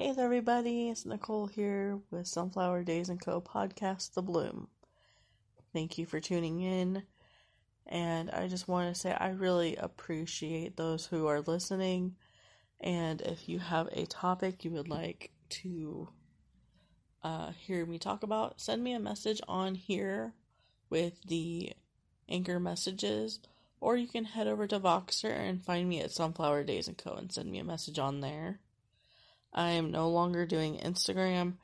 Hey there, everybody. It's Nicole here with Sunflower Daze and Co. podcast, The Bloom. Thank you for tuning in. And I just want to say I really appreciate those who are listening. And if you have a topic you would like to uh, hear me talk about, send me a message on here with the anchor messages. Or you can head over to Voxer and find me at Sunflower Daze and Co. and send me a message on there. I am no longer doing Instagram.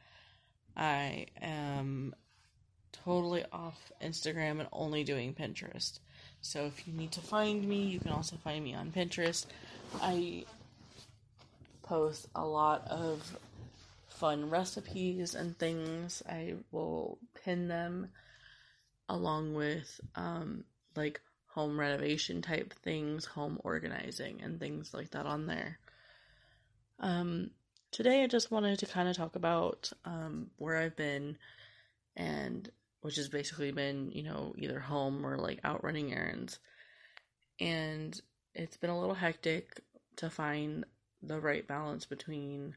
I am totally off Instagram and only doing Pinterest. So if you need to find me, you can also find me on Pinterest. I post a lot of fun recipes and things. I will pin them along with um, like home renovation type things, home organizing, and things like that on there. Um, today, I just wanted to kind of talk about um, where I've been, and which has basically been, you know, either home or like out running errands. And it's been a little hectic to find the right balance between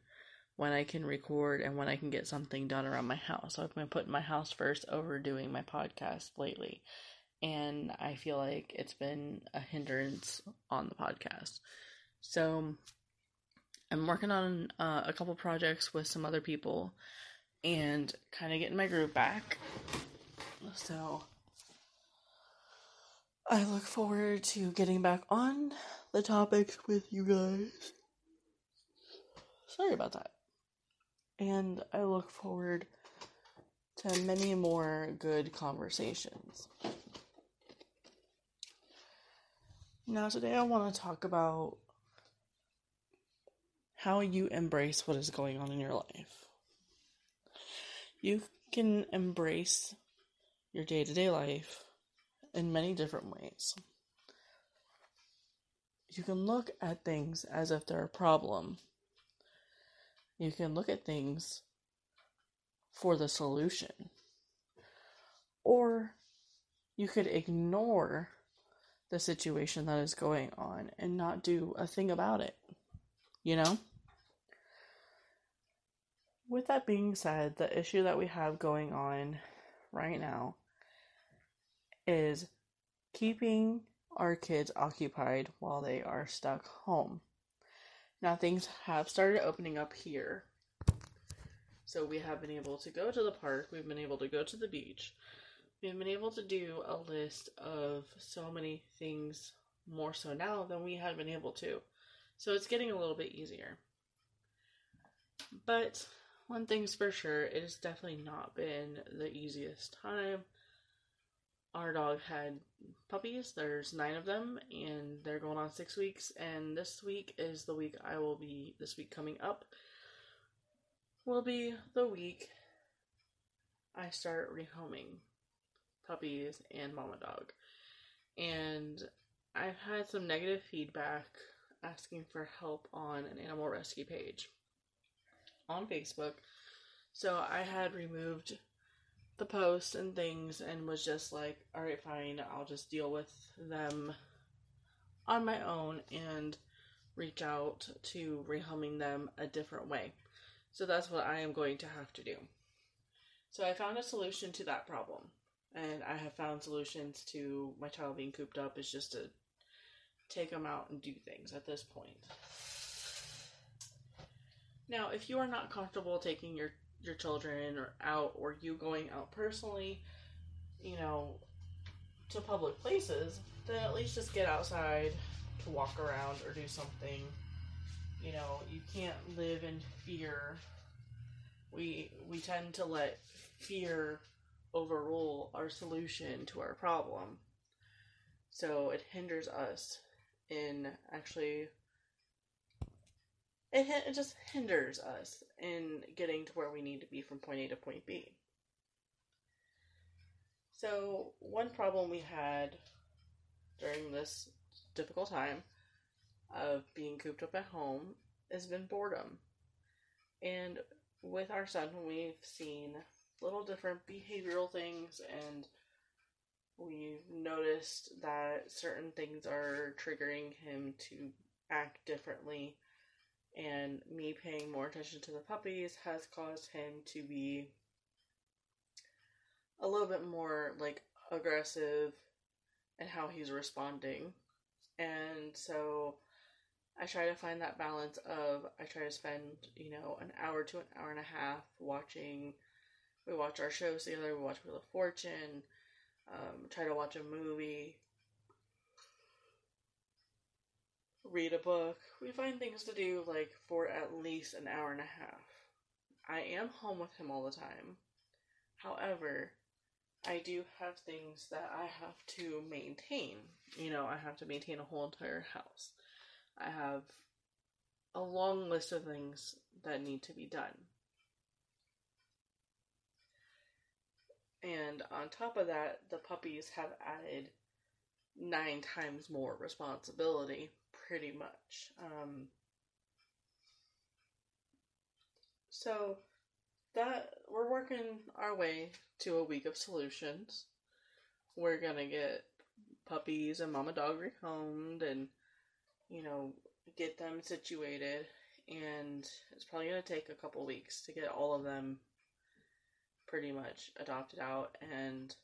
when I can record and when I can get something done around my house. So I've been putting my house first over doing my podcast lately. And I feel like it's been a hindrance on the podcast. So I'm working on uh, a couple projects with some other people and kind of getting my groove back. So I look forward to getting back on the topics with you guys. Sorry about that. And I look forward to many more good conversations. Now, today I want to talk about how you embrace what is going on in your life. You can embrace your day to day life in many different ways. You can look at things as if they're a problem. You can look at things for the solution. Or you could ignore the situation that is going on and not do a thing about it. You know? With that being said, the issue that we have going on right now is keeping our kids occupied while they are stuck home. Now, things have started opening up here. So, we have been able to go to the park, we've been able to go to the beach, we've been able to do a list of so many things more so now than we had been able to. So, it's getting a little bit easier. But one thing's for sure, it has definitely not been the easiest time. Our dog had puppies, there's nine of them, and they're going on six weeks. And this week is the week I will be, this week coming up, will be the week I start rehoming puppies and mama dog. And I've had some negative feedback asking for help on an animal rescue page on Facebook. So I had removed the post and things and was just like, all right, fine, I'll just deal with them on my own and reach out to rehoming them a different way. So that's what I am going to have to do. So I found a solution to that problem. And I have found solutions to my child being cooped up is just to take them out and do things at this point. Now, if you are not comfortable taking your your children or out or you going out personally, you know, to public places, then at least just get outside to walk around or do something. You know, you can't live in fear. We we tend to let fear overrule our solution to our problem. So it hinders us in actually it, it just hinders us in getting to where we need to be from point A to point B. So, one problem we had during this difficult time of being cooped up at home has been boredom. And with our son, we've seen little different behavioral things, and we've noticed that certain things are triggering him to act differently And me paying more attention to the puppies has caused him to be a little bit more like aggressive and how he's responding. And so I try to find that balance of I try to spend, you know, an hour to an hour and a half watching we watch our shows together, we watch Wheel of Fortune, um, try to watch a movie, read a book. We find things to do like for at least an hour and a half. I am home with him all the time. However, I do have things that I have to maintain. You know, I have to maintain a whole entire house. I have a long list of things that need to be done. And on top of that, the puppies have added nine times more responsibility, pretty much. Um, so that we're working our way to a week of solutions. We're gonna get puppies and mama dog rehomed and you know get them situated and it's probably gonna take a couple weeks to get all of them pretty much adopted out and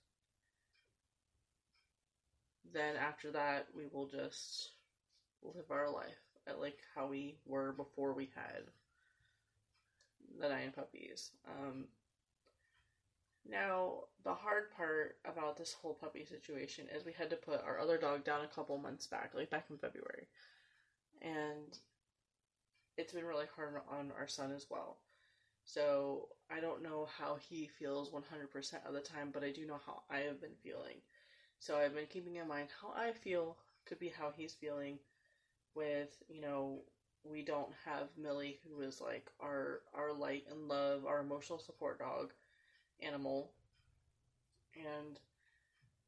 then after that we will just live our life at like how we were before we had the nine puppies. Um, now, the hard part about this whole puppy situation is we had to put our other dog down a couple months back, like back in February. And it's been really hard on our son as well. So I don't know how he feels 100% of the time, but I do know how I have been feeling. So I've been keeping in mind how I feel could be how he's feeling with, you know, we don't have Millie who is like our our light and love, our emotional support dog animal. And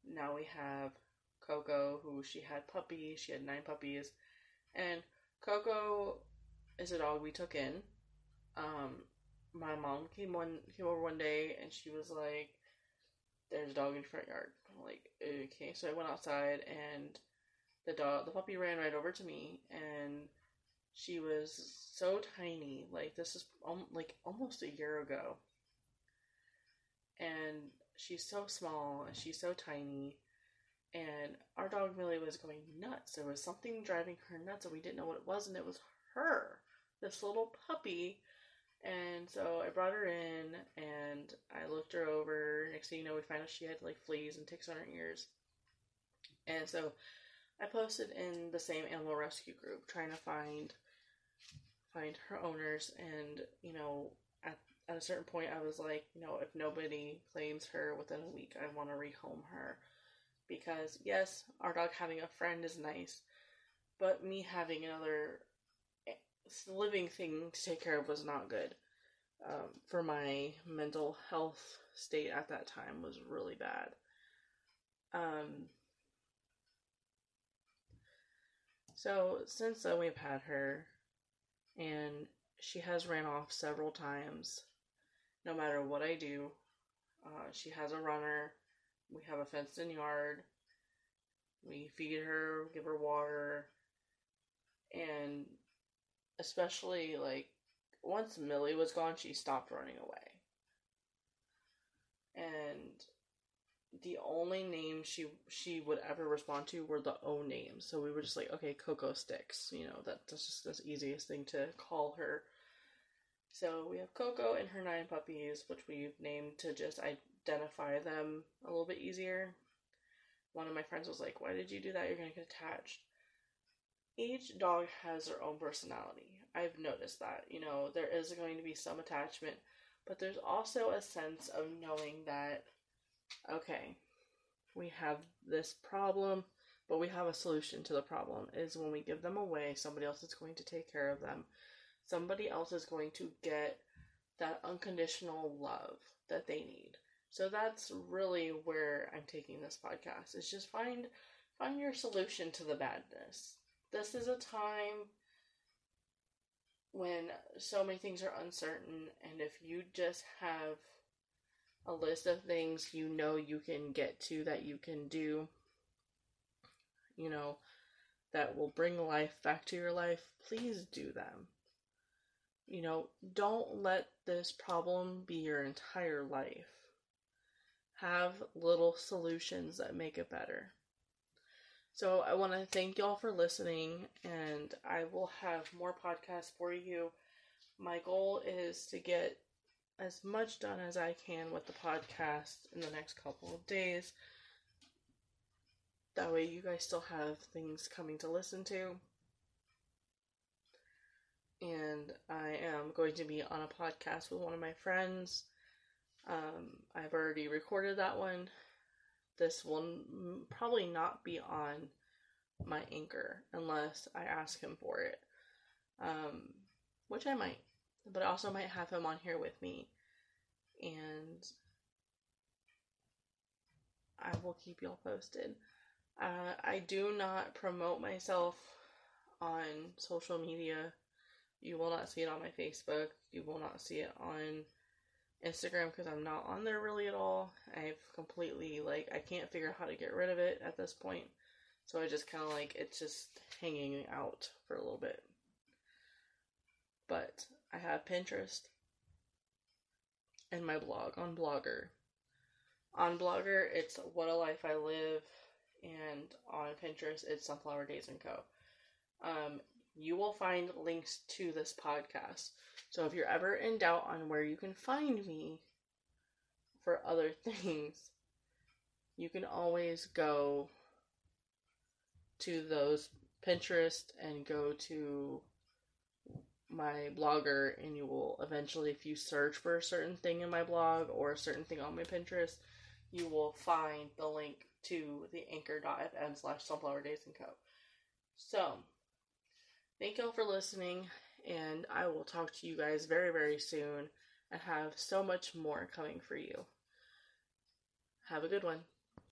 now we have Coco who she had puppies, she had nine puppies. And Coco is a dog we took in. Um my mom came one came over one day and she was like, There's a dog in the front yard. I'm like, okay. So I went outside and the dog the puppy ran right over to me and she was so tiny like this is um, like almost a year ago and she's so small and she's so tiny and our dog Millie was going nuts there was something driving her nuts and we didn't know what it was and it was her this little puppy and so I brought her in and I looked her over. Next thing you know, we found out she had like fleas and ticks on her ears. And so I posted in the same animal rescue group trying to find find her owners and you know at, at a certain point I was like, you know, if nobody claims her within a week, I want to rehome her. Because yes, our dog having a friend is nice, but me having another eh, living thing to take care of was not good. Um, for my mental health state at that time was really bad. Um, So since then, we've had her, and she has ran off several times. No matter what I do, uh, she has a runner. We have a fenced in yard. We feed her, give her water, and especially like once Millie was gone, she stopped running away. And the only names she she would ever respond to were the O names. So we were just like, okay, Coco Sticks. You know, that, that's just the easiest thing to call her. So we have Coco and her nine puppies, which we've named to just identify them a little bit easier. One of my friends was like, why did you do that? You're going to get attached. Each dog has their own personality. I've noticed that. You know, there is going to be some attachment, but there's also a sense of knowing that okay, we have this problem, but we have a solution to the problem. Is when we give them away, somebody else is going to take care of them. Somebody else is going to get that unconditional love that they need. So that's really where I'm taking this podcast. Is just find find your solution to the badness. This is a time when so many things are uncertain and if you just have a list of things you know you can get to that you can do, you know, that will bring life back to your life, please do them. You know, don't let this problem be your entire life. Have little solutions that make it better. So I want to thank y'all for listening, and I will have more podcasts for you. My goal is to get as much done as I can with the podcast in the next couple of days. That way, you guys still have things coming to listen to. And I am going to be on a podcast with one of my friends. Um, I've already recorded that one. This will probably not be on my anchor unless I ask him for it. Um, which I might but I also might have him on here with me. And I will keep y'all posted. Uh, I do not promote myself on social media. You will not see it on my Facebook. You will not see it on Instagram because I'm not on there really at all. I've completely, like, I can't figure out how to get rid of it at this point. So I just kind of like, it's just hanging out for a little bit. But I have Pinterest and my blog on Blogger. On Blogger, it's What a Life I Live, and on Pinterest, it's Sunflower Daze and Co. Um, you will find links to this podcast. So if you're ever in doubt on where you can find me for other things, you can always go to those Pinterest and go to my blogger and you will eventually if you search for a certain thing in my blog or a certain thing on my pinterest you will find the link to the anchor.fm slash sunflower daze and co. So thank y'all for listening and i will talk to you guys very very soon. And have so much more coming for you. Have a good one